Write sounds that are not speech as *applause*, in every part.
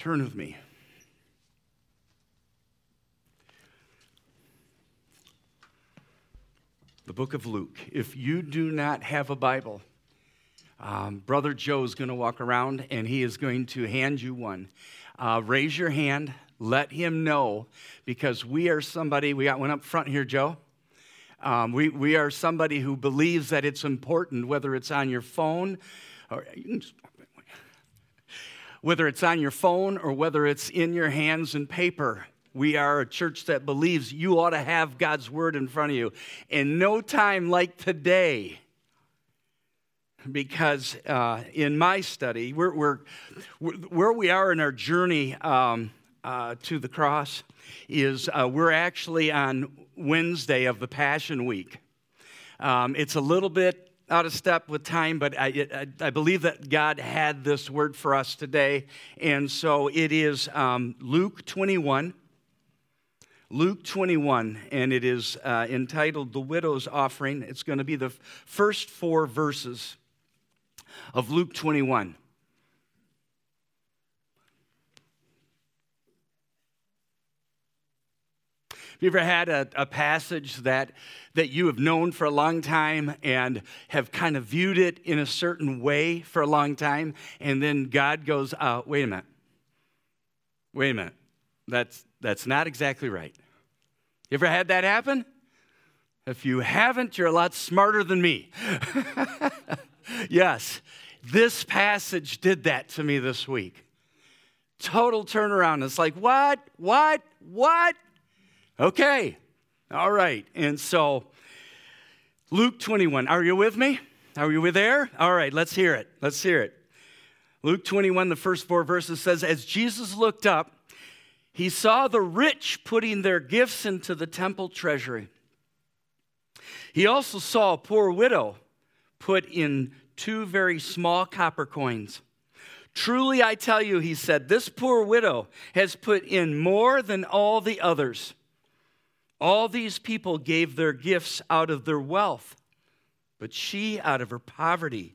Turn with me. The book of Luke. If you do not have a Bible, um, Brother Joe is going to walk around and he is going to hand you one. Uh, raise your hand. Let him know because we are somebody, we got one up front here, Joe. Um, we, we are somebody who believes that it's important, whether it's on your phone or whether it's on your phone or whether it's in your hands and paper. We are a church that believes you ought to have God's word in front of you. In no time like today, because uh, in my study, we're, we're, we're, where we are in our journey um, uh, to the cross is uh, we're actually on Wednesday of the Passion Week. Um, it's a little bit out of step with time, but I, I, I, believe that God had this word for us today. And so it is um, Luke 21. Luke 21, and it is uh, entitled The Widow's Offering. It's going to be the first four verses of Luke 21. Have you ever had a, a, passage that, that you have known for a long time and have kind of viewed it in a certain way for a long time, and then God goes, uh, wait a minute. Wait a minute. That's, that's not exactly right. You ever had that happen? If you haven't, you're a lot smarter than me. *laughs* yes, this passage did that to me this week. Total turnaround. It's like, what? What? What? Okay. All right. And so, Luke 21. Are you with me? Are you with there? All right, let's hear it. Let's hear it. Luke 21, the first four verses says, As Jesus looked up, he saw the rich putting their gifts into the temple treasury. He also saw a poor widow put in two very small copper coins. Truly, I tell you, he said, this poor widow has put in more than all the others. All these people gave their gifts out of their wealth, but she, out of her poverty,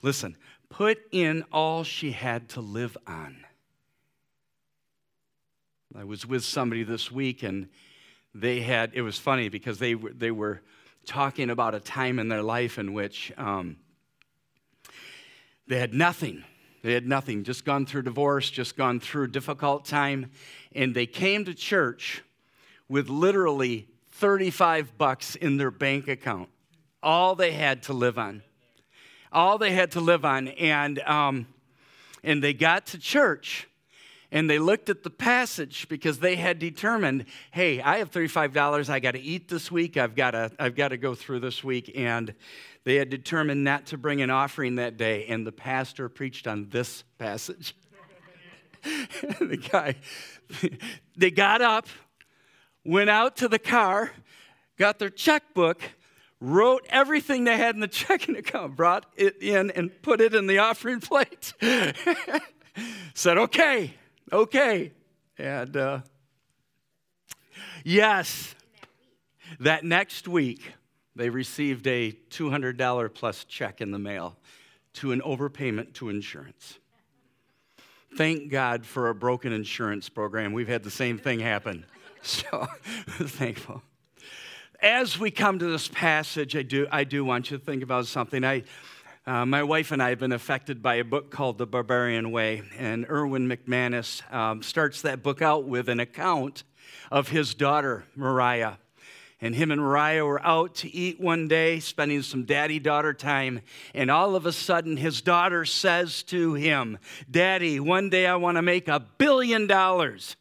listen, put in all she had to live on. I was with somebody this week and they had, it was funny because they, they were talking about a time in their life in which um, they had nothing. They had nothing, just gone through divorce, just gone through difficult time. And they came to church with literally 35 bucks in their bank account. All they had to live on. All they had to live on. And, um, and they got to church and they looked at the passage because they had determined hey i have $35 i got to eat this week i've got to i've got to go through this week and they had determined not to bring an offering that day, and the pastor preached on this passage. *laughs* the guy, *laughs* they got up, went out to the car, got their checkbook, wrote everything they had in the *laughs* checking account, brought it in, and put it in the offering plate. *laughs* Said, okay, okay. And uh, yes, that next week, they received a $200 plus check in the mail to an overpayment to insurance. Thank God for a broken insurance program. We've had the same thing happen. *laughs* So *laughs* thankful. As we come to this passage, I do, I do want you to think about something. I, uh, my wife and I have been affected by a book called The Barbarian Way, and Erwin McManus um, starts that book out with an account of his daughter, Mariah and him and Mariah were out to eat one day, spending some daddy daughter time. And all of a sudden, his daughter says to him, Daddy, one day I want to make a billion dollars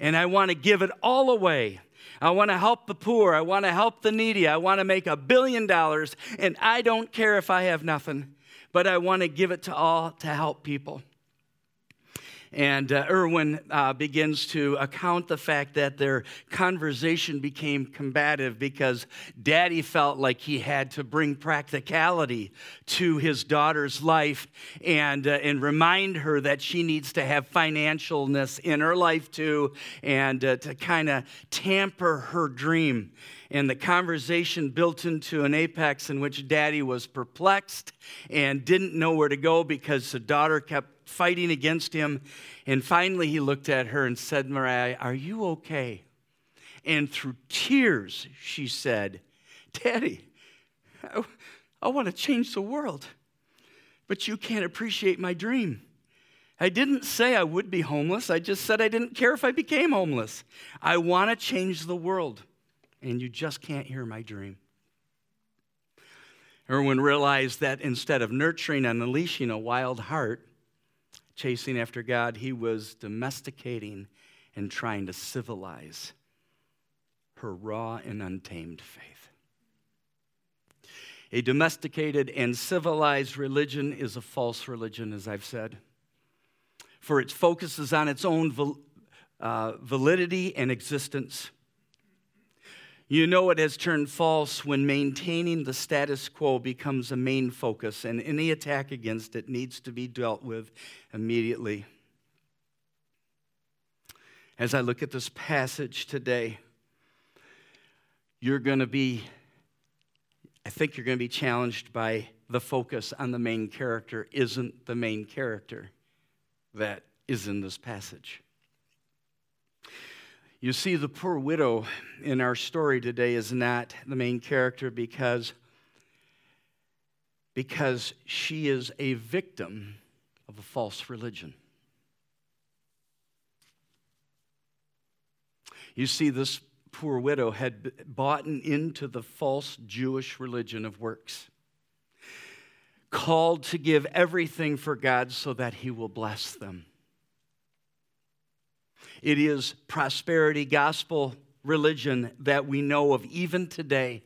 and I want to give it all away. I want to help the poor. I want to help the needy. I want to make a billion dollars, and I don't care if I have nothing, but I want to give it to all to help people. And uh, Erwin uh, begins to account the fact that their conversation became combative because daddy felt like he had to bring practicality to his daughter's life and, uh, and remind her that she needs to have financialness in her life too and uh, to kind of tamper her dream. And the conversation built into an apex in which daddy was perplexed and didn't know where to go because the daughter kept fighting against him. And finally, he looked at her and said, Mariah, are you okay? And through tears, she said, Daddy, I, I want to change the world, but you can't appreciate my dream. I didn't say I would be homeless. I just said I didn't care if I became homeless. I want to change the world, and you just can't hear my dream. Erwin realized that instead of nurturing and unleashing a wild heart, chasing after God, he was domesticating and trying to civilize her raw and untamed faith. A domesticated and civilized religion is a false religion, as I've said for its focuses on its own val- uh, validity and existence. You know it has turned false when maintaining the status quo becomes a main focus, and any attack against it needs to be dealt with immediately. As I look at this passage today, you're going to be, I think you're going to be challenged by the focus on the main character isn't the main character that is in this passage. You see, the poor widow in our story today is not the main character because, because she is a victim of a false religion. You see, this poor widow had bought into the false Jewish religion of works, called to give everything for God so that He will bless them. It is prosperity gospel religion that we know of even today.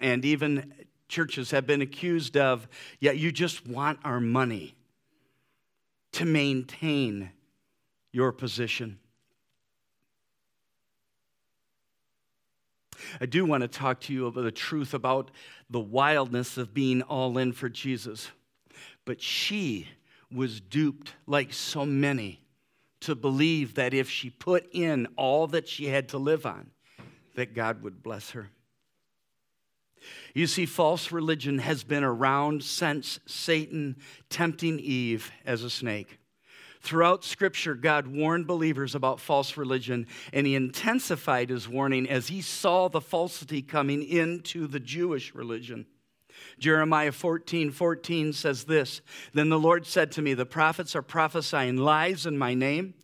And even churches have been accused of, yet you just want our money to maintain your position. I do want to talk to you about the truth about the wildness of being all in for Jesus. But she was duped, like so many, to believe that if she put in all that she had to live on, that God would bless her. You see, false religion has been around since Satan tempting Eve as a snake. Throughout Scripture, God warned believers about false religion, and he intensified his warning as he saw the falsity coming into the Jewish religion. Jeremiah 14 14 says this Then the Lord said to me, The prophets are prophesying lies in my name.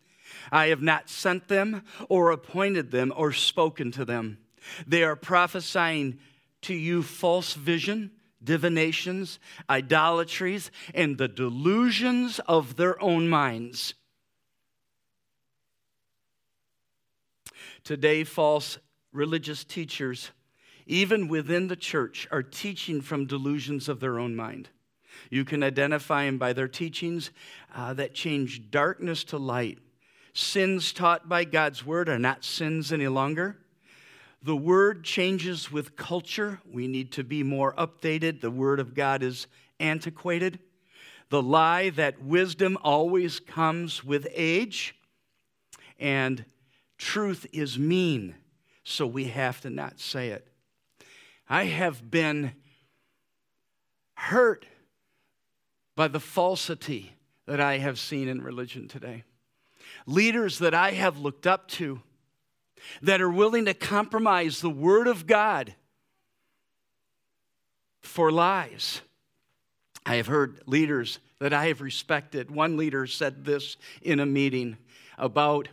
I have not sent them or appointed them or spoken to them. They are prophesying to you false vision, divinations, idolatries, and the delusions of their own minds. Today, false religious teachers even within the church, are teaching from delusions of their own mind. You can identify them by their teachings uh, that change darkness to light. Sins taught by God's word are not sins any longer. The word changes with culture. We need to be more updated. The word of God is antiquated. The lie that wisdom always comes with age and truth is mean, so we have to not say it. I have been hurt by the falsity that I have seen in religion today. Leaders that I have looked up to that are willing to compromise the Word of God for lies. I have heard leaders that I have respected. One leader said this in a meeting about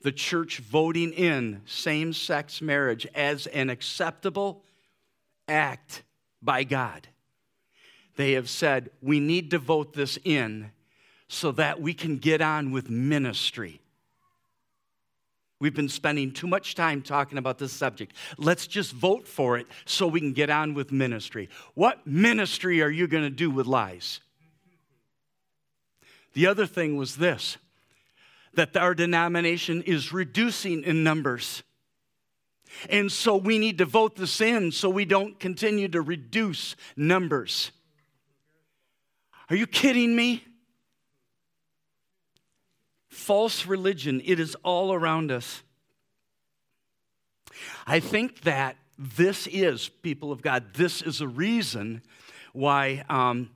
the church voting in same sex marriage as an acceptable act by God. They have said, we need to vote this in so that we can get on with ministry. We've been spending too much time talking about this subject. Let's just vote for it so we can get on with ministry. What ministry are you going to do with lies? The other thing was this that our denomination is reducing in numbers. And so we need to vote this in so we don't continue to reduce numbers. Are you kidding me? False religion, it is all around us. I think that this is, people of God, this is a reason why um,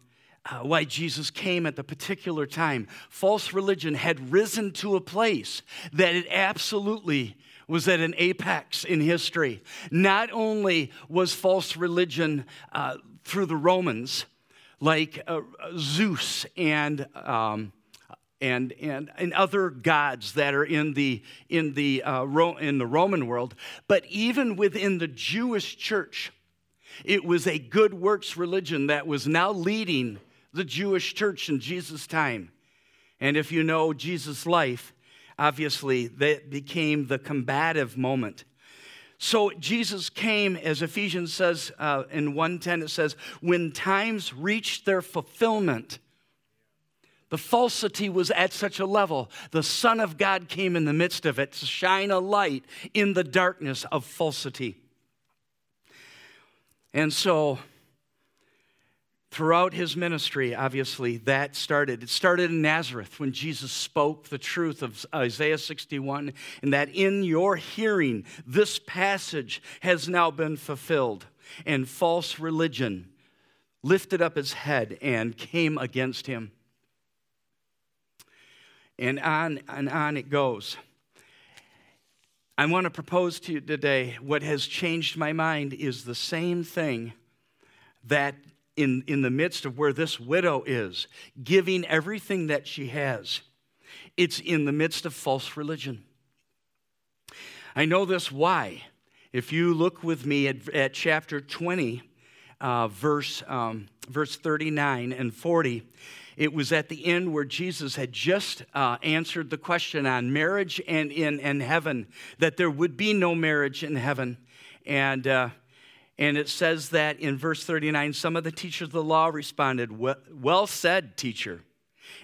uh, why Jesus came at the particular time. False religion had risen to a place that it absolutely was at an apex in history. Not only was false religion uh, through the Romans, like uh, Zeus and um, and, and, and other gods that are in the, in, the, uh, Ro- in the Roman world, but even within the Jewish church, it was a good works religion that was now leading the Jewish church in Jesus' time. And if you know Jesus' life, obviously that became the combative moment. So Jesus came, as Ephesians says uh, in 110, it says, when times reached their fulfillment, the falsity was at such a level, the Son of God came in the midst of it to shine a light in the darkness of falsity. And so, throughout his ministry, obviously, that started. It started in Nazareth when Jesus spoke the truth of Isaiah 61, and that in your hearing, this passage has now been fulfilled, and false religion lifted up his head and came against him and on and on it goes. I want to propose to you today what has changed my mind is the same thing that in, in the midst of where this widow is, giving everything that she has, it's in the midst of false religion. I know this why. If you look with me at, at chapter 20, uh, verse, um, verse 39 and 40, it was at the end where Jesus had just uh, answered the question on marriage and in, in heaven, that there would be no marriage in heaven. And, uh, and it says that in verse 39, some of the teachers of the law responded, Well said, teacher.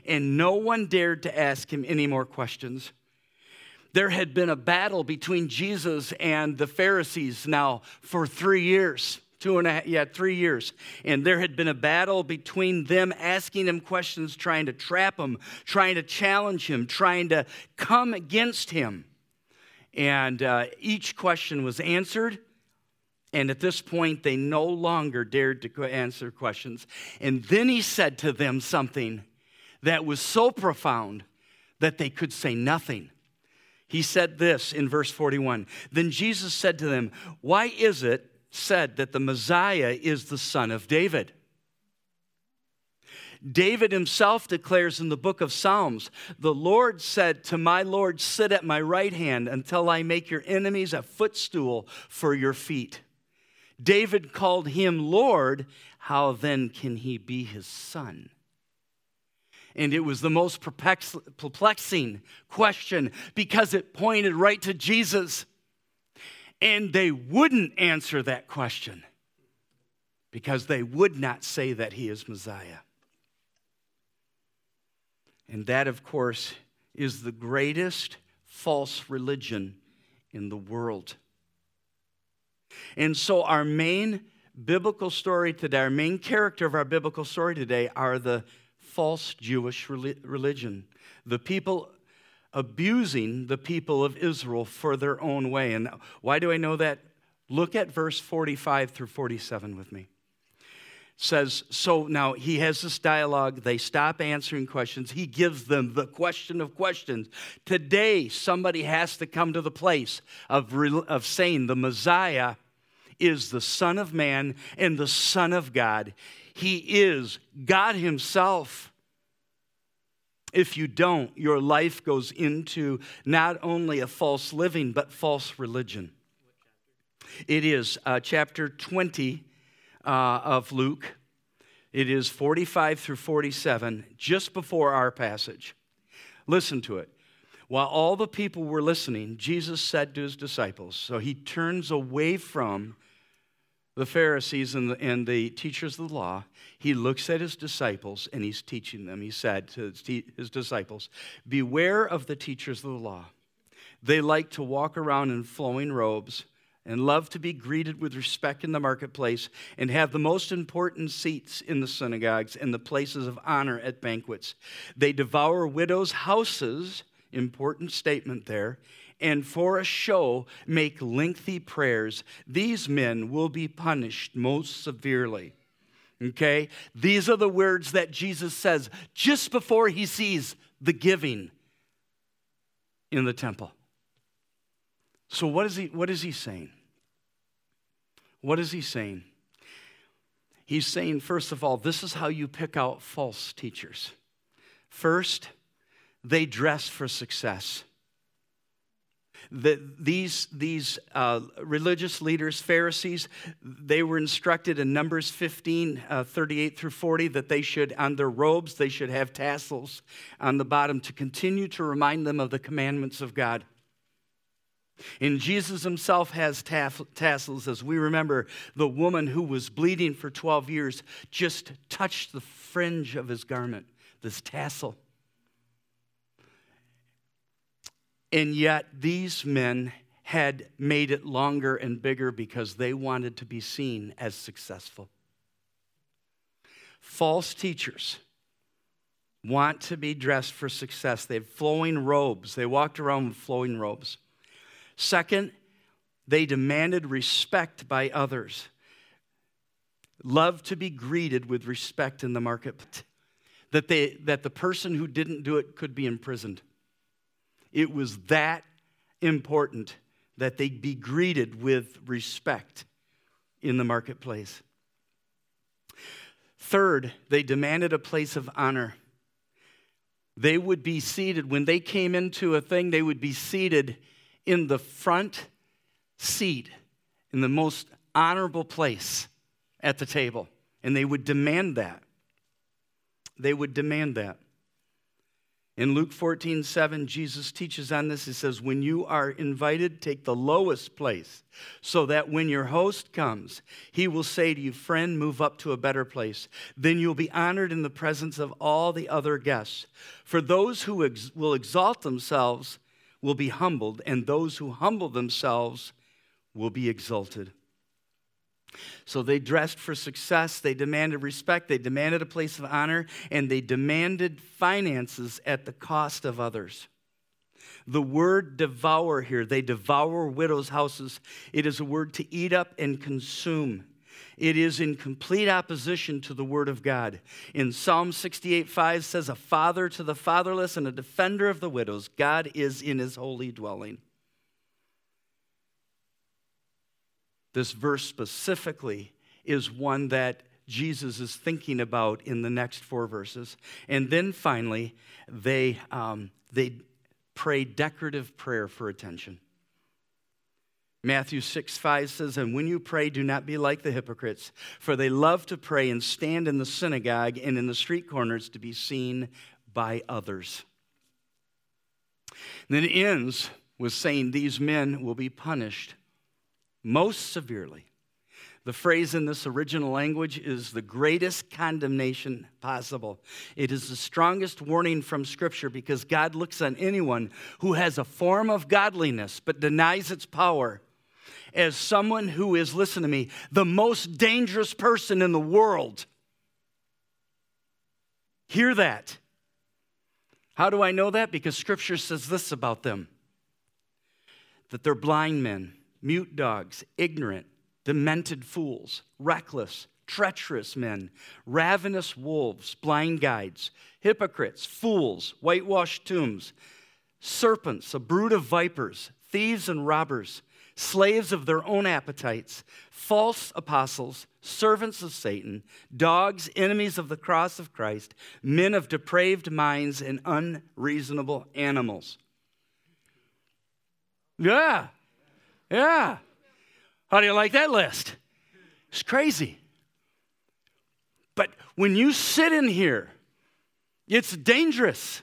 And no one dared to ask him any more questions. There had been a battle between Jesus and the Pharisees now for three years two and a half, yeah, three years. And there had been a battle between them asking him questions, trying to trap him, trying to challenge him, trying to come against him. And uh, each question was answered. And at this point, they no longer dared to answer questions. And then he said to them something that was so profound that they could say nothing. He said this in verse 41 Then Jesus said to them, Why is it said that the Messiah is the son of David. David himself declares in the book of Psalms, The Lord said to my Lord, Sit at my right hand until I make your enemies a footstool for your feet. David called him Lord. How then can he be his son? And it was the most perplexing question because it pointed right to Jesus. And they wouldn't answer that question because they would not say that he is Messiah. And that, of course, is the greatest false religion in the world. And so, our main biblical story today, our main character of our biblical story today, are the false Jewish religion. The people abusing the people of Israel for their own way. And why do I know that? Look at verse 45 through 47 with me. Says, so now he has this dialogue. They stop answering questions. He gives them the question of questions. Today, somebody has to come to the place of, of saying the Messiah is the Son of Man and the Son of God. He is God Himself. If you don't, your life goes into not only a false living, but false religion. It is uh, chapter 20 uh, of Luke. It is 45 through 47, just before our passage. Listen to it. While all the people were listening, Jesus said to his disciples, so he turns away from the Pharisees and the, and the teachers of the law, he looks at his disciples and he's teaching them. He said to his disciples, Beware of the teachers of the law. They like to walk around in flowing robes and love to be greeted with respect in the marketplace and have the most important seats in the synagogues and the places of honor at banquets. They devour widows' houses, important statement there, and for a show make lengthy prayers, these men will be punished most severely. Okay? These are the words that Jesus says just before he sees the giving in the temple. So, what is he, what is he saying? What is he saying? He's saying, first of all, this is how you pick out false teachers. First, they dress for success that these, these uh, religious leaders, Pharisees, they were instructed in Numbers 15, uh, 38 through 40, that they should, on their robes, they should have tassels on the bottom to continue to remind them of the commandments of God. And Jesus himself has tassels, as we remember the woman who was bleeding for 12 years just touched the fringe of his garment, this tassel. And yet, these men had made it longer and bigger because they wanted to be seen as successful. False teachers want to be dressed for success. They have flowing robes, they walked around with flowing robes. Second, they demanded respect by others. Love to be greeted with respect in the market. That, they, that the person who didn't do it could be imprisoned. It was that important that they be greeted with respect in the marketplace. Third, they demanded a place of honor. They would be seated, when they came into a thing, they would be seated in the front seat, in the most honorable place at the table. And they would demand that. They would demand that. In Luke 14, 7, Jesus teaches on this. He says, When you are invited, take the lowest place, so that when your host comes, he will say to you, Friend, move up to a better place. Then you'll be honored in the presence of all the other guests. For those who ex- will exalt themselves will be humbled, and those who humble themselves will be exalted. So they dressed for success, they demanded respect, they demanded a place of honor, and they demanded finances at the cost of others. The word devour here, they devour widows' houses. It is a word to eat up and consume. It is in complete opposition to the word of God. In Psalm 68 5 says, A father to the fatherless and a defender of the widows, God is in his holy dwelling. This verse specifically is one that Jesus is thinking about in the next four verses. And then finally, they, um, they pray decorative prayer for attention. Matthew 6 5 says, And when you pray, do not be like the hypocrites, for they love to pray and stand in the synagogue and in the street corners to be seen by others. And then it ends with saying, These men will be punished most severely. The phrase in this original language is the greatest condemnation possible. It is the strongest warning from Scripture because God looks on anyone who has a form of godliness but denies its power as someone who is, listen to me, the most dangerous person in the world. Hear that. How do I know that? Because Scripture says this about them that they're blind men mute dogs, ignorant, demented fools, reckless, treacherous men, ravenous wolves, blind guides, hypocrites, fools, whitewashed tombs, serpents, a brood of vipers, thieves and robbers, slaves of their own appetites, false apostles, servants of Satan, dogs, enemies of the cross of Christ, men of depraved minds, and unreasonable animals. Yeah, yeah. How do you like that list? It's crazy. But when you sit in here, it's dangerous.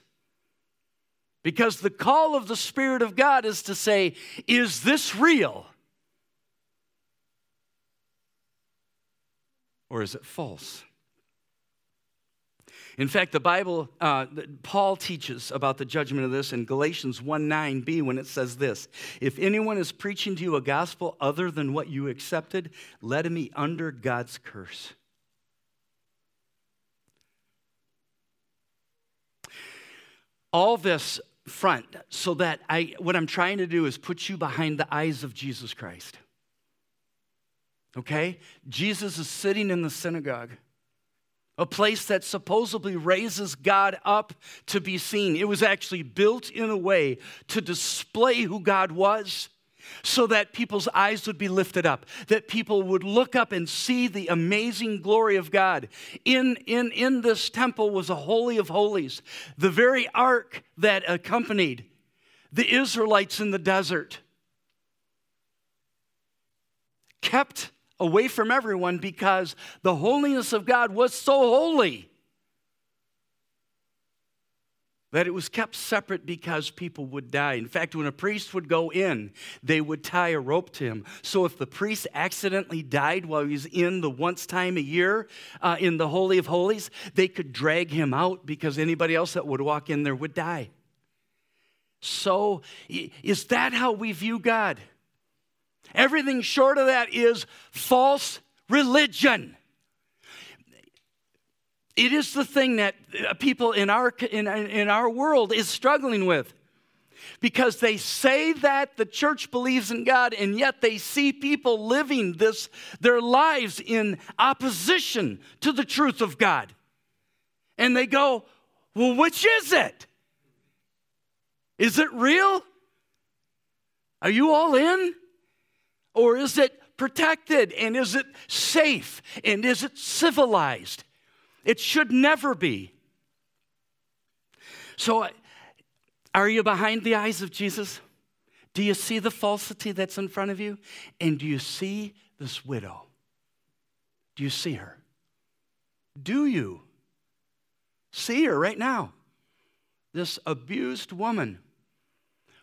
Because the call of the Spirit of God is to say, Is this real? Or is it false? In fact, the Bible, uh, Paul teaches about the judgment of this in Galatians 1 9b when it says this If anyone is preaching to you a gospel other than what you accepted, let him be under God's curse. All this front so that I what I'm trying to do is put you behind the eyes of Jesus Christ. Okay? Jesus is sitting in the synagogue a place that supposedly raises God up to be seen. It was actually built in a way to display who God was so that people's eyes would be lifted up, that people would look up and see the amazing glory of God. In, in, in this temple was a Holy of Holies, the very ark that accompanied the Israelites in the desert. Kept away from everyone because the holiness of God was so holy that it was kept separate because people would die. In fact, when a priest would go in, they would tie a rope to him. So if the priest accidentally died while he was in the once time a year uh, in the Holy of Holies, they could drag him out because anybody else that would walk in there would die. So, is that how we view God? Everything short of that is false religion. It is the thing that uh, people in our, in, in our world is struggling with because they say that the church believes in God and yet they see people living this their lives in opposition to the truth of God. And they go, "Well, which is it? Is it real? Are you all in? Or is it protected and is it safe and is it civilized?" It should never be. So, uh, are you behind the eyes of Jesus? Do you see the falsity that's in front of you? And do you see this widow? Do you see her? Do you see her right now? This abused woman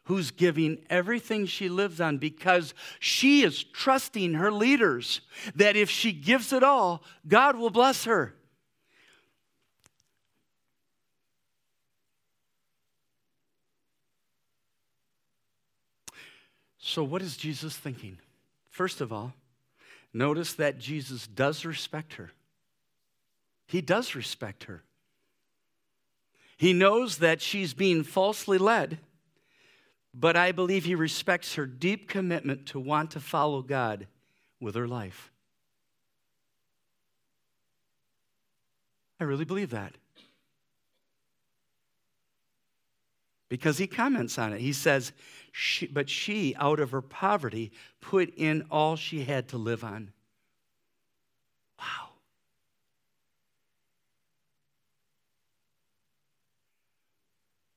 who's giving everything she lives on because she is trusting her leaders that if she gives it all, God will bless her. So, what is Jesus thinking? First of all, notice that Jesus does respect her. He does respect her. He knows that she's being falsely led, but I believe he respects her deep commitment to want to follow God with her life. I really believe that. because he comments on it. He says, she, But she, out of her poverty, put in all she had to live on. Wow.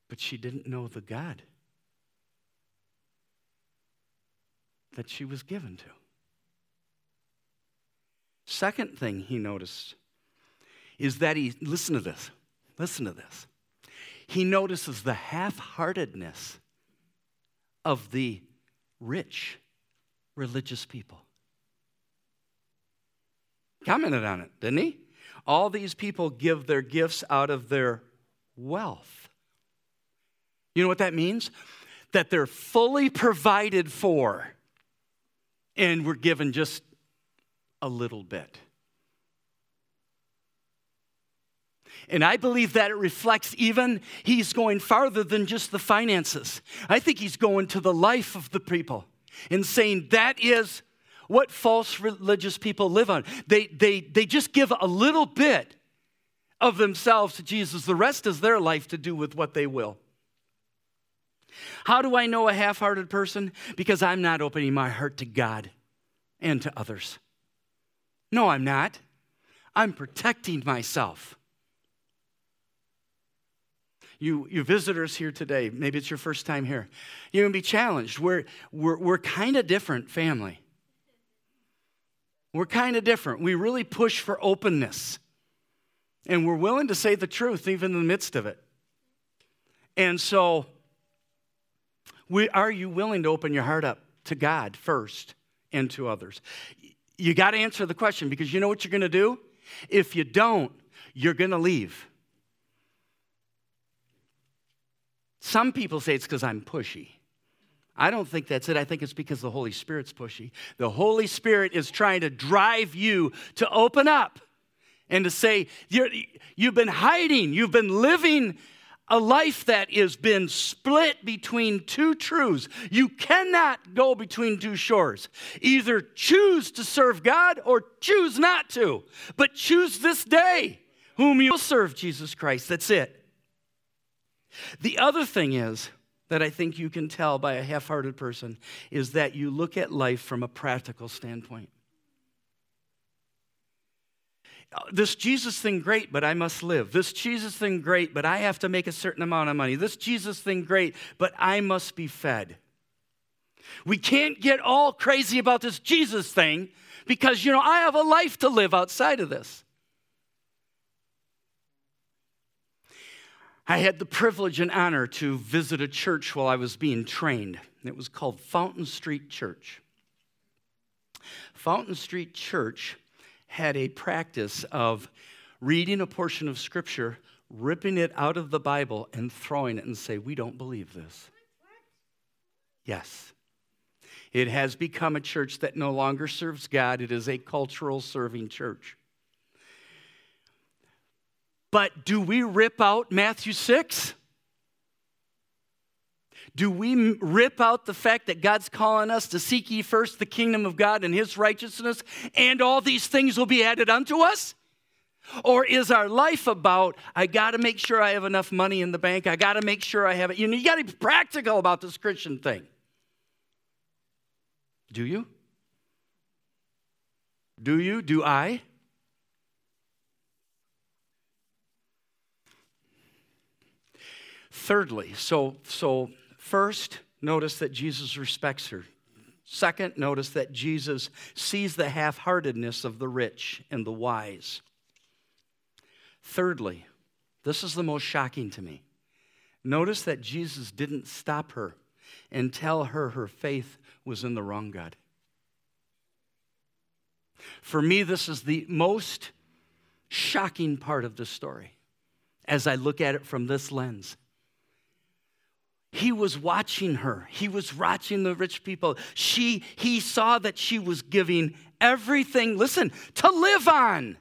But she didn't know the God that she was given to. Second thing he noticed is that he, listen to this, listen to this he notices the half heartedness of the rich religious people. Commented on it, didn't he? All these people give their gifts out of their wealth. You know what that means? That they're fully provided for, and we're given just a little bit. And I believe that it reflects even he's going farther than just the finances. I think he's going to the life of the people and saying that is what false religious people live on. They, they, they just give a little bit of themselves to Jesus, the rest is their life to do with what they will. How do I know a half hearted person? Because I'm not opening my heart to God and to others. No, I'm not. I'm protecting myself. You, you visitors here today, maybe it's your first time here, you're going to be challenged. We're, we're, we're kind of different family. We're kind of different. We really push for openness. And we're willing to say the truth even in the midst of it. And so, we, are you willing to open your heart up to God first and to others? You got to answer the question because you know what you're going to do? If you don't, you're going to leave. Some people say it's because I'm pushy. I don't think that's it. I think it's because the Holy Spirit's pushy. The Holy Spirit is trying to drive you to open up and to say, you have been hiding, you've been living a life that has been split between two truths. You cannot go between two shores. Either choose to serve God or choose not to, but choose this day whom you will serve Jesus Christ. That's it. The other thing is that I think you can tell by a half hearted person is that you look at life from a practical standpoint. This Jesus thing, great, but I must live. This Jesus thing, great, but I have to make a certain amount of money. This Jesus thing, great, but I must be fed. We can't get all crazy about this Jesus thing because, you know, I have a life to live outside of this. I had the privilege and honor to visit a church while I was being trained. It was called Fountain Street Church. Fountain Street Church had a practice of reading a portion of Scripture, ripping it out of the Bible, and throwing it and say, We don't believe this. Yes. It has become a church that no longer serves God, it is a cultural serving church. But do we rip out Matthew 6? Do we rip out the fact that God's calling us to seek ye first the kingdom of God and his righteousness, and all these things will be added unto us? Or is our life about, I got to make sure I have enough money in the bank, I got to make sure I have it? You know, you got to be practical about this Christian thing. Do you? Do you? Do I? Thirdly, so, so first, notice that Jesus respects her. Second, notice that Jesus sees the half heartedness of the rich and the wise. Thirdly, this is the most shocking to me. Notice that Jesus didn't stop her and tell her her faith was in the wrong God. For me, this is the most shocking part of the story as I look at it from this lens. He was watching her. He was watching the rich people. She, he saw that she was giving everything, listen, to live on.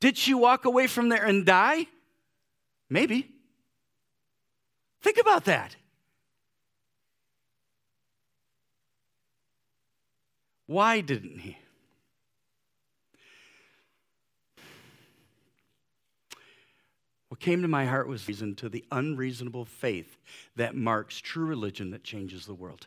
Did she walk away from there and die? Maybe. Think about that. Why didn't he? What came to my heart was reason to the unreasonable faith that marks true religion that changes the world.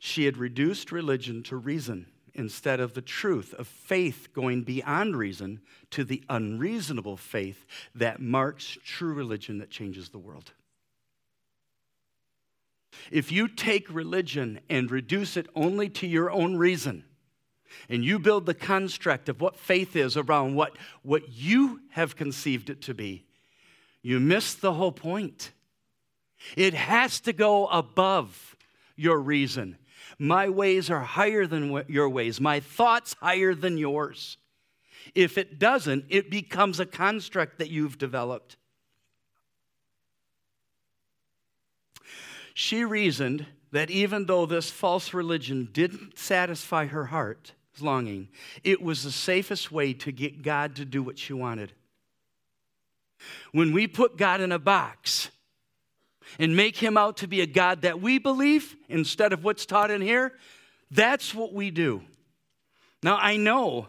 She had reduced religion to reason instead of the truth of faith going beyond reason to the unreasonable faith that marks true religion that changes the world. If you take religion and reduce it only to your own reason, and you build the construct of what faith is around what, what you have conceived it to be, you miss the whole point. It has to go above your reason. My ways are higher than your ways, my thoughts higher than yours. If it doesn't, it becomes a construct that you've developed. She reasoned that even though this false religion didn't satisfy her heart, longing. It was the safest way to get God to do what she wanted. When we put God in a box and make him out to be a God that we believe instead of what's taught in here, that's what we do. Now, I know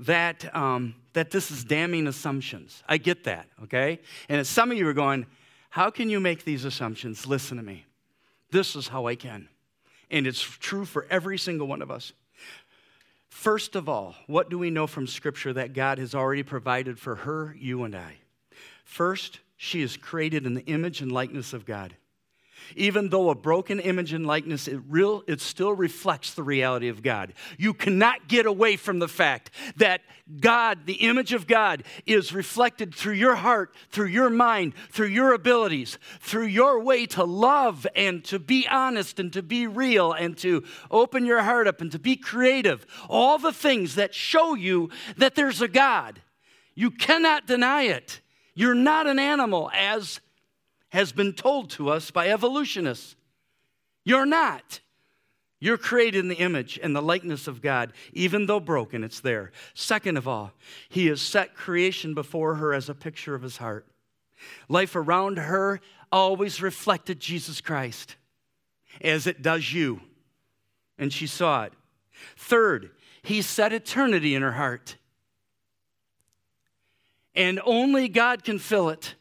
that, um, that this is damning assumptions. I get that, okay? And some of you are going, how can you make these assumptions? Listen to me. This is how I can. And it's true for every single one of us. First of all, what do we know from Scripture that God has already provided for her, you, and I? First, she is created in the image and likeness of God. Even though a broken image and likeness, it, real, it still reflects the reality of God. You cannot get away from the fact that God, the image of God, is reflected through your heart, through your mind, through your abilities, through your way to love and to be honest and to be real and to open your heart up and to be creative. All the things that show you that there's a God. You cannot deny it. You're not an animal as has been told to us by evolutionists. You're not. You're created in the image and the likeness of God. Even though broken, it's there. Second of all, He has set creation before her as a picture of His heart. Life around her always reflected Jesus Christ, as it does you. And she saw it. Third, he set eternity in her heart. And only God can fill it.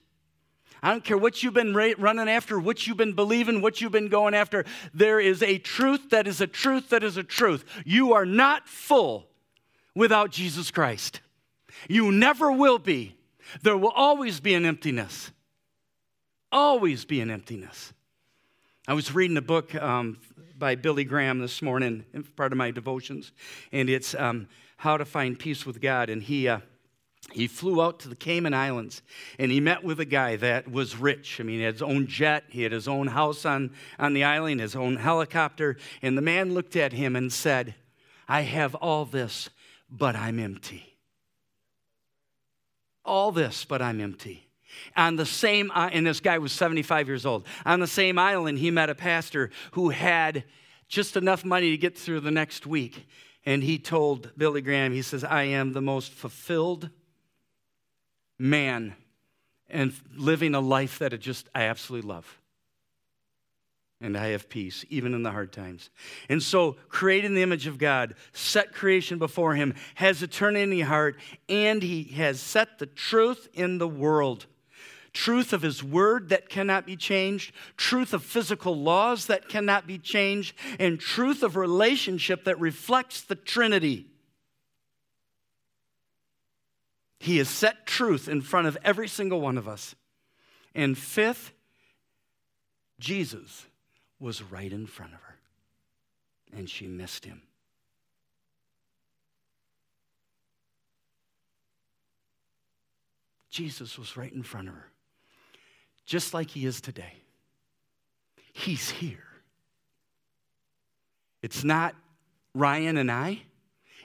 I don't care what you've been running after, what you've been believing, what you've been going after. There is a truth that is a truth that is a truth. You are not full without Jesus Christ. You never will be. There will always be an emptiness. Always be an emptiness. I was reading a book um, by Billy Graham this morning, part of my devotions, and it's um, How to Find Peace with God. And he, uh, he flew out to the Cayman Islands and he met with a guy that was rich. I mean, he had his own jet, he had his own house on, on the island, his own helicopter. And the man looked at him and said, I have all this, but I'm empty. All this, but I'm empty. On the same, and this guy was 75 years old. On the same island, he met a pastor who had just enough money to get through the next week. And he told Billy Graham, he says, I am the most fulfilled man and living a life that I just I absolutely love. And I have peace, even in the hard times. And so, created in the image of God, set creation before Him, has eternity heart, and He has set the truth in the world truth of His Word that cannot be changed, truth of physical laws that cannot be changed, and truth of relationship that reflects the Trinity. He has set truth in front of every single one of us. And fifth, Jesus was right in front of her, and she missed him. Jesus was right in front of her, just like he is today. He's here. It's not Ryan and I.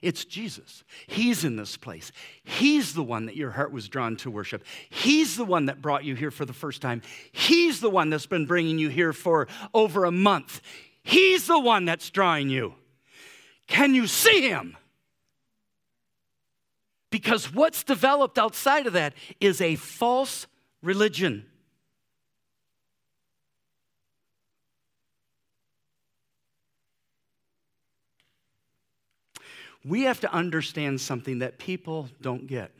It's Jesus. He's in this place. He's the one that your heart was drawn to worship. He's the one that brought you here for the first time. He's the one that's been bringing you here for over a month. He's the one that's drawing you. Can you see him? Because what's developed outside of that is a false religion. We have to understand something that people don't get.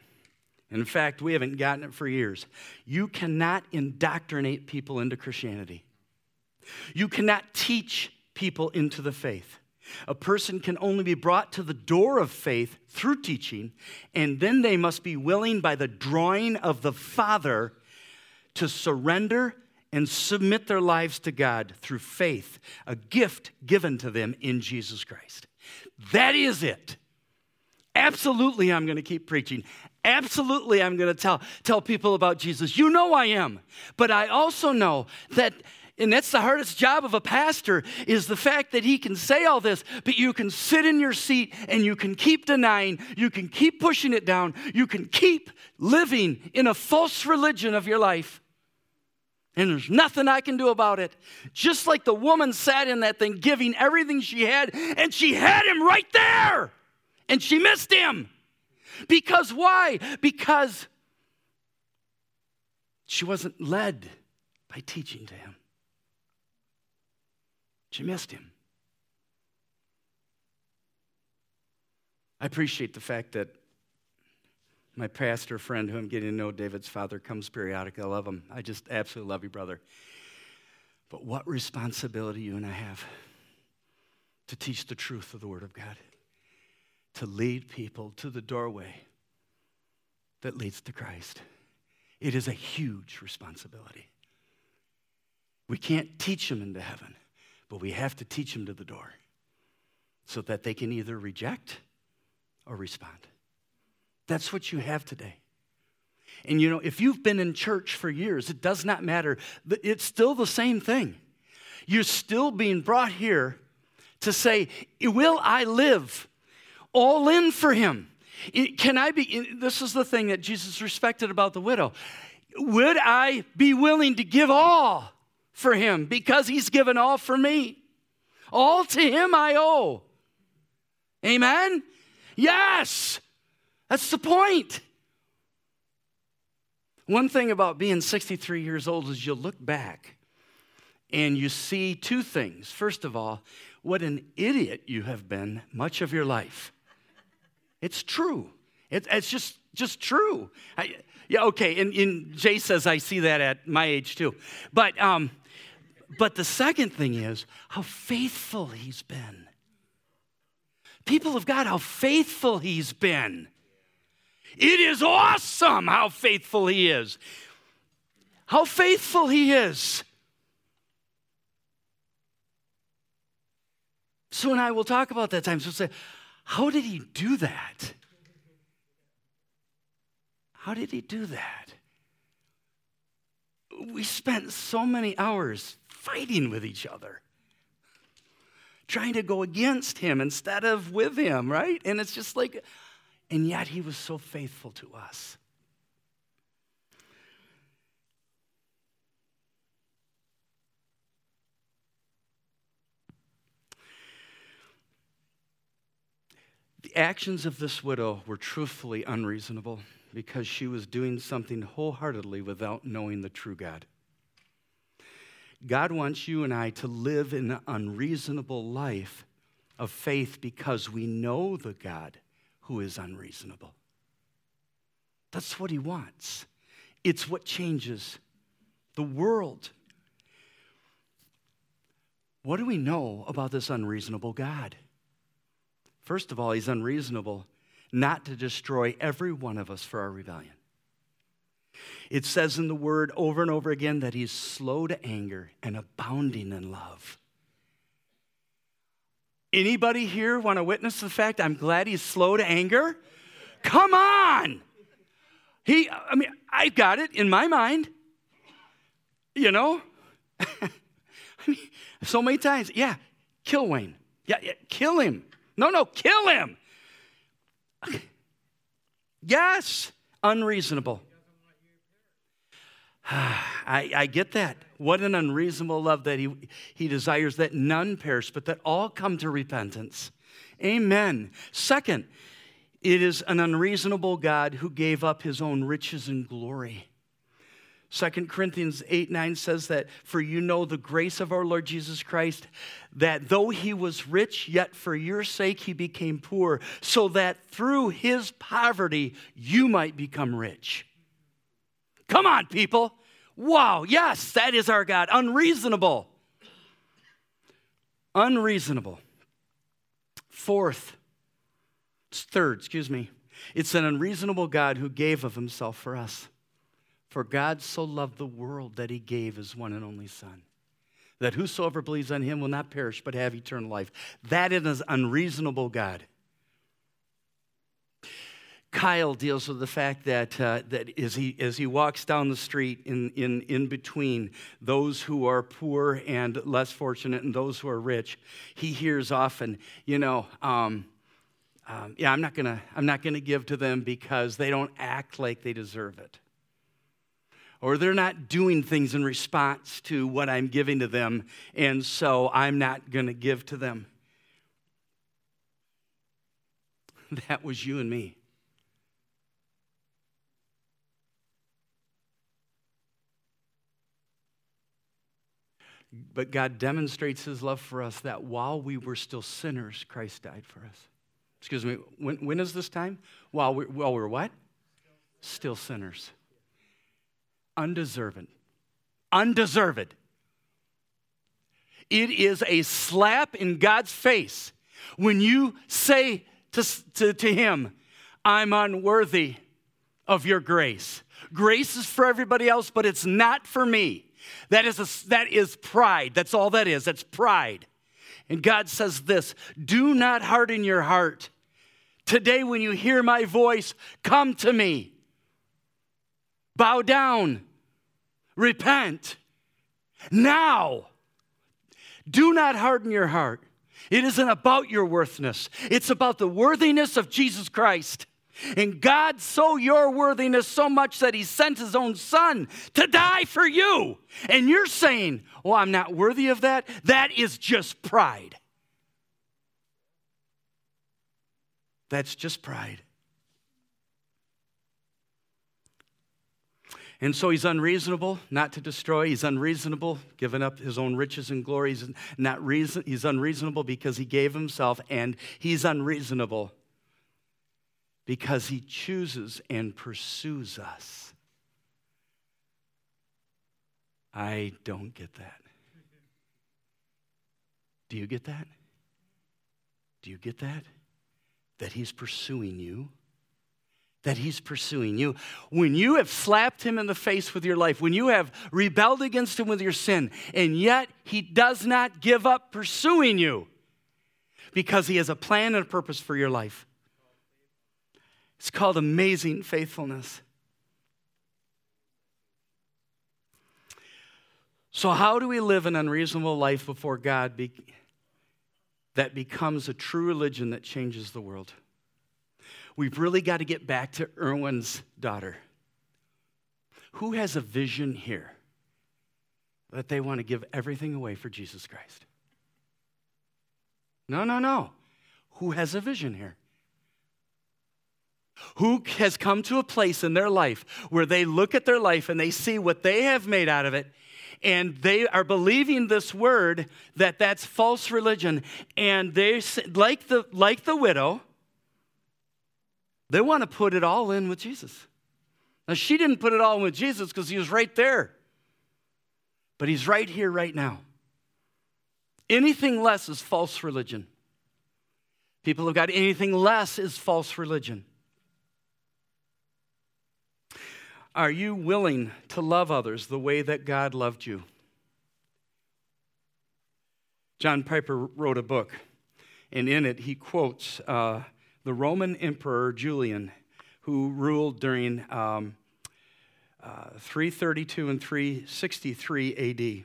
In fact, we haven't gotten it for years. You cannot indoctrinate people into Christianity. You cannot teach people into the faith. A person can only be brought to the door of faith through teaching, and then they must be willing, by the drawing of the Father, to surrender and submit their lives to God through faith, a gift given to them in Jesus Christ. That is it. Absolutely, I'm going to keep preaching. Absolutely, I'm going to tell, tell people about Jesus. You know I am. But I also know that, and that's the hardest job of a pastor, is the fact that he can say all this, but you can sit in your seat and you can keep denying, you can keep pushing it down, you can keep living in a false religion of your life. And there's nothing I can do about it. Just like the woman sat in that thing giving everything she had, and she had him right there and she missed him. Because why? Because she wasn't led by teaching to him. She missed him. I appreciate the fact that my pastor friend, who I'm getting to know, David's father, comes periodically. I love him. I just absolutely love you, brother. But what responsibility you and I have to teach the truth of the Word of God to lead people to the doorway that leads to Christ. It is a huge responsibility. We can't teach them into heaven, but we have to teach them to the door so that they can either reject or respond. That's what you have today. And you know, if you've been in church for years, it does not matter. It's still the same thing. You're still being brought here to say, Will I live all in for him. Can I be, this is the thing that Jesus respected about the widow. Would I be willing to give all for him because he's given all for me? All to him I owe. Amen? Yes. That's the point. One thing about being 63 years old is you look back and you see two things. First of all, what an idiot you have been much of your life. It's true. It, it's just, just true. I, yeah, okay. And, and, Jay says I see that at my age too. But, um, but the second thing is how faithful he's been. People of God, how faithful he's been. It is awesome how faithful he is. How faithful he is. Sue and I will talk about that time. So say, how did he do that? How did he do that? We spent so many hours fighting with each other, trying to go against him instead of with him, right? And it's just like, and yet he was so faithful to us. The actions of this widow were truthfully unreasonable because she was doing something wholeheartedly without knowing the true God. God wants you and I to live an unreasonable life of faith because we know the God who is unreasonable. That's what he wants. It's what changes the world. What do we know about this unreasonable God? First of all, he's unreasonable not to destroy every one of us for our rebellion. It says in the word over and over again that he's slow to anger and abounding in love. Anybody here want to witness the fact I'm glad he's slow to anger? Come on. He I mean I've got it in my mind. You know? *laughs* I mean, so many times, yeah, kill Wayne. Yeah, yeah, kill him. No, no, kill him. *sighs* Yes, unreasonable. *sighs* I, I, get that. What an unreasonable love that he, he desires that none perish, but that all come to repentance. Amen. Second, it is an unreasonable God who gave up his own riches and glory. 2 Corinthians 8 9 says that, For you know the grace of our Lord Jesus Christ, that though he was rich, yet for your sake he became poor, so that through his poverty you might become rich. Come on, people. Wow, yes, that is our God. Unreasonable. Unreasonable. Fourth, third, excuse me, it's an unreasonable God who gave of himself for us. For God so loved the world that he gave his one and only Son, that whosoever believes on him will not perish but have eternal life. That is an unreasonable God. Kyle deals with the fact that, uh, that as, he, as he walks down the street in, in, in between those who are poor and less fortunate and those who are rich, he hears often, you know, um, um, yeah, I'm not gonna, I'm not gonna give to them because they don't act like they deserve it or they're not doing things in response to what I'm giving to them, and so I'm not going to give to them. *laughs* That was you and me. But God demonstrates his love for us that while we were still sinners, Christ died for us. Excuse me, when, when is this time? While, we, while we're what? Still sinners undeserved. Undeserved. It is a slap in God's face when you say to, to, to Him, I'm unworthy of your grace. Grace is for everybody else, but it's not for me. That is, a, that is pride. That's all that is. That's pride. And God says this Do not harden your heart. Today, when you hear my voice, come to me. Bow down repent now. Do not harden your heart. It isn't about your worthiness, it's about the worthiness of Jesus Christ. And God saw your worthiness so much that He sent His own Son to die for you. And you're saying, Oh, I'm not worthy of that? That is just pride. That's just pride. And so he's unreasonable not to destroy. He's unreasonable, giving up his own riches and glory. He's, not reason, he's unreasonable because he gave himself, and he's unreasonable because he chooses and pursues us. I don't get that. Do you get that? Do you get that? That he's pursuing you? that he's pursuing you. When you have slapped him in the face with your life, when you have rebelled against him with your sin, and yet he does not give up pursuing you because he has a plan and a purpose for your life. It's called amazing faithfulness. So, how do we live an unreasonable life before God be- that becomes a true religion that changes the world? we've really got to get back to Erwin's daughter. Who has a vision here that they want to give everything away for Jesus Christ? No, no, no. Who has a vision here? Who has come to a place in their life where they look at their life and they see what they have made out of it and they are believing this word that that's false religion and they like the like the widow they want to put it all in with Jesus. Now, she didn't put it all in with Jesus because he was right there, but he's right here, right now. Anything less is false religion. People have got anything less is false religion. Are you willing to love others the way that God loved you? John Piper wrote a book, and in it he quotes uh, the Roman Emperor Julian, who ruled during um, uh, 332 and 363 AD.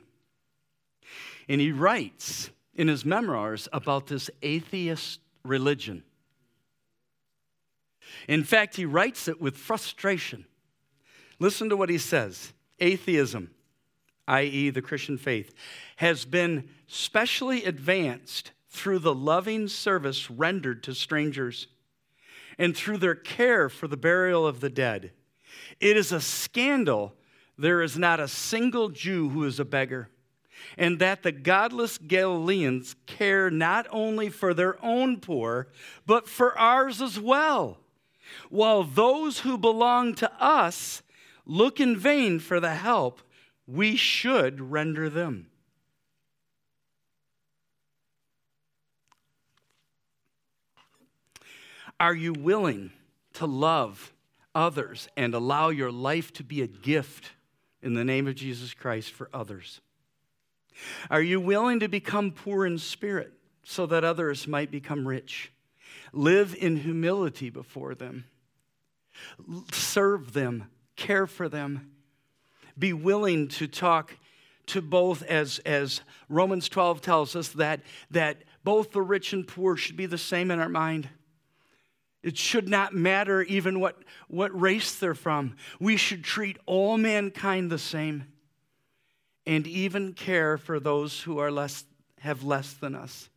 And he writes in his memoirs about this atheist religion. In fact, he writes it with frustration. Listen to what he says Atheism, i.e., the Christian faith, has been specially advanced through the loving service rendered to strangers and through their care for the burial of the dead. It is a scandal there is not a single Jew who is a beggar, and that the godless Galileans care not only for their own poor, but for ours as well, while those who belong to us look in vain for the help we should render them. Are you willing to love others and allow your life to be a gift in the name of Jesus Christ for others? Are you willing to become poor in spirit so that others might become rich? Live in humility before them, serve them, care for them, be willing to talk to both as, as romans 12 tells us that, that both the rich and poor should be the same in our mind it should not matter even what, what race they're from. We should treat all mankind the same and even care for those who are less, have less than us.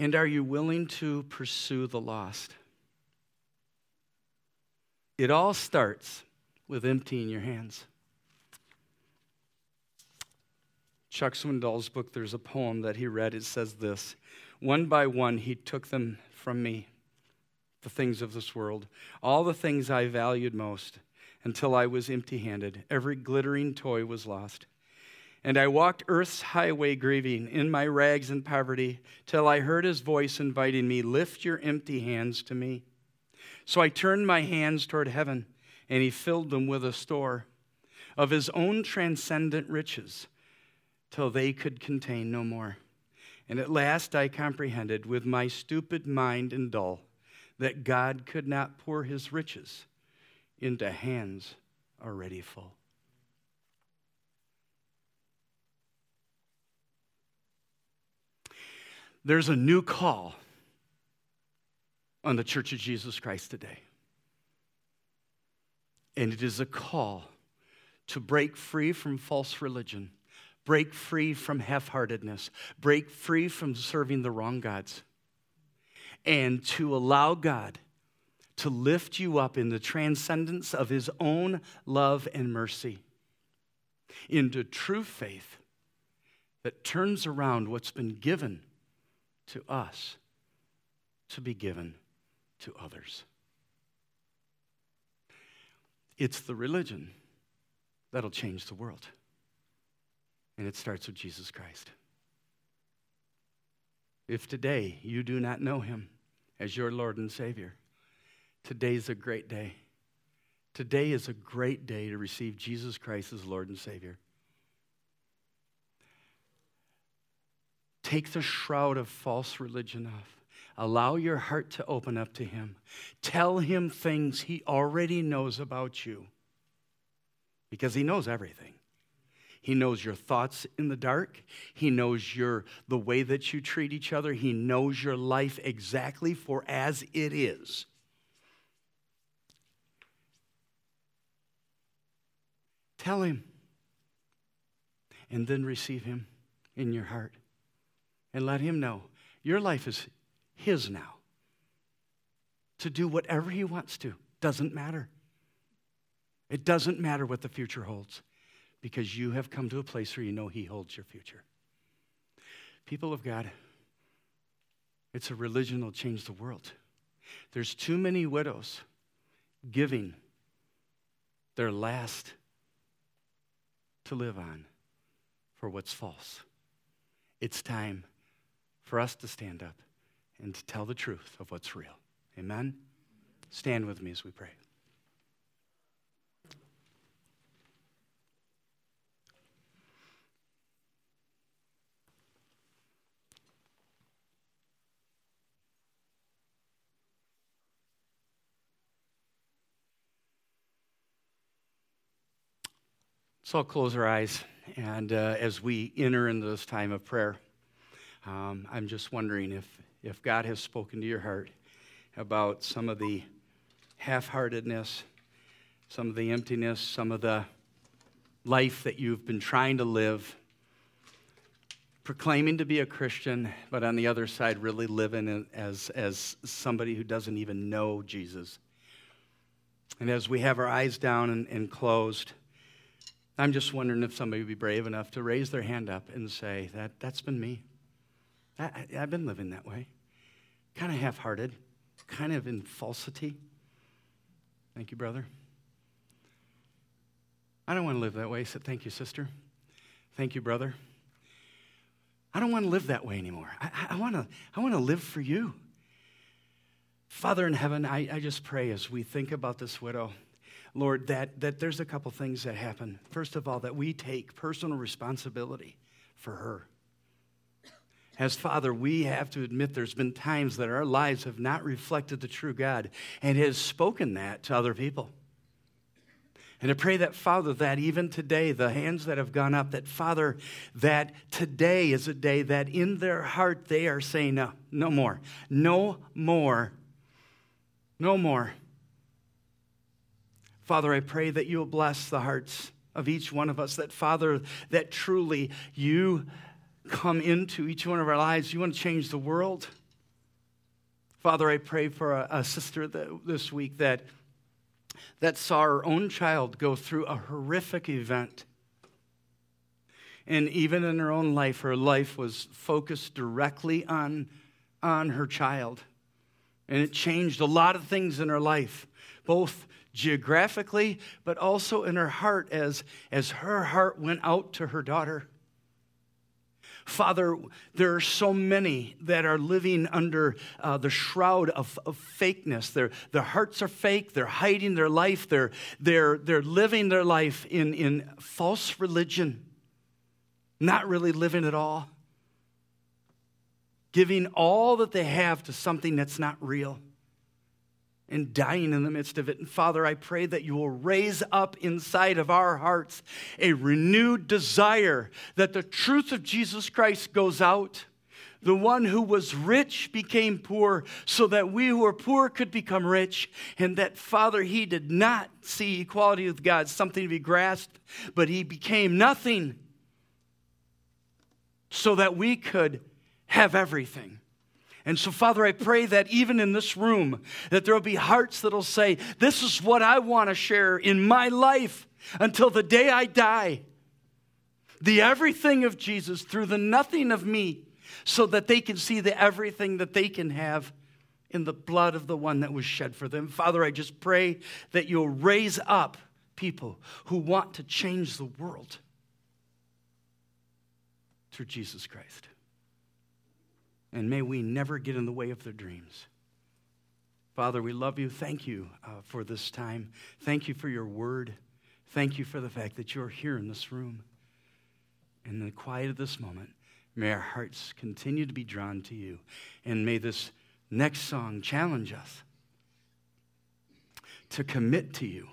And are you willing to pursue the lost? It all starts with emptying your hands. Chuck Swindoll's book, there's a poem that he read. It says this One by one, he took them from me, the things of this world, all the things I valued most, until I was empty handed. Every glittering toy was lost. And I walked earth's highway grieving in my rags and poverty, till I heard his voice inviting me, Lift your empty hands to me. So I turned my hands toward heaven, and he filled them with a store of his own transcendent riches till they could contain no more. And at last I comprehended with my stupid mind and dull that God could not pour his riches into hands already full. There's a new call on the Church of Jesus Christ today. And it is a call to break free from false religion Break free from half heartedness. Break free from serving the wrong gods. and to allow God to lift you up in the transcendence of His own love and mercy into true faith that turns around what's been given to us to be given to others. It's the religion that'll change the world. And it starts with Jesus Christ. If today you do not know him as your Lord and Savior, today's a great day. Today is a great day to receive Jesus Christ as Lord and Savior. Take the shroud of false religion off. Allow your heart to open up to Him. Tell Him things He already knows about you because He knows everything. He knows your thoughts in the dark. He knows your the way that you treat each other. He knows your life exactly for as it is. Tell him and then receive him in your heart and let him know your life is his now. To do whatever he wants to doesn't matter. It doesn't matter what the future holds because you have come to a place where you know he holds your future. People of God, it's a religion that'll change the world. There's too many widows giving their last to live on for what's false. It's time for us to stand up and to tell the truth of what's real. Amen? Stand with me as we pray. So I'll close our eyes. And uh, as we enter into this time of prayer, um, I'm just wondering if, if God has spoken to your heart about some of the half heartedness, some of the emptiness, some of the life that you've been trying to live, proclaiming to be a Christian, but on the other side, really living as, as somebody who doesn't even know Jesus. And as we have our eyes down and, and closed, I'm just wondering if somebody would be brave enough to raise their hand up and say, that, That's been me. I, have been living that way. Kind of half hearted, kind of in falsity. Thank you, brother. I don't want to live that way. So thank you, sister. Thank you, brother. I don't want to live that way anymore. I, I, want, to, I want to live for you. Father in heaven, I, I just pray as we think about this widow. Lord, that, that there's a couple things that happen. First of all, that we take personal responsibility for her. As Father, we have to admit there's been times that our lives have not reflected the true God and has spoken that to other people. And I pray that, Father, that even today, the hands that have gone up, that, Father, that today is a day that in their heart they are saying, no, no more, no more, no more. Father, I pray that you will bless the hearts of each one of us, that, Father, that truly you come into each one of our lives. You want to change the world. Father, I pray for a, a sister that, this week that, that saw her own child go through a horrific event. And even in her own life, her life was focused directly on, on her child. And it changed a lot of things in her life, both geographically, but also in her heart as, as her heart went out to her daughter. Father, there are so many that are living under uh, the shroud of, of fakeness. Their, their hearts are fake. They're hiding their life. They're, they're, they're living their life in, in false religion, not really living at all, giving all that they have to something that's not real and dying in the midst of it. And Father, I pray that you will raise up inside of our hearts a renewed desire that the truth of Jesus Christ goes out. The one who was rich became poor so that we who are poor could become rich. And that, Father, he did not see equality with God something to be grasped, but he became nothing so that we could have everything. And so, Father, I pray that even in this room, that there will be hearts that'll say, This is what I want to share in my life until the day I die. The everything of Jesus through the nothing of me, so that they can see the everything that they can have in the blood of the one that was shed for them. Father, I just pray that you'll raise up people who want to change the world through Jesus Christ. And may we never get in the way of their dreams. Father, we love you. Thank you uh, for this time. Thank you for your word. Thank you for the fact that you're here in this room. In the quiet of this moment, may our hearts continue to be drawn to you. And may this next song challenge us to commit to you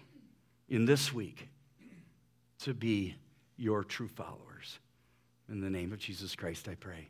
in this week to be your true followers. In the name of Jesus Christ, I pray.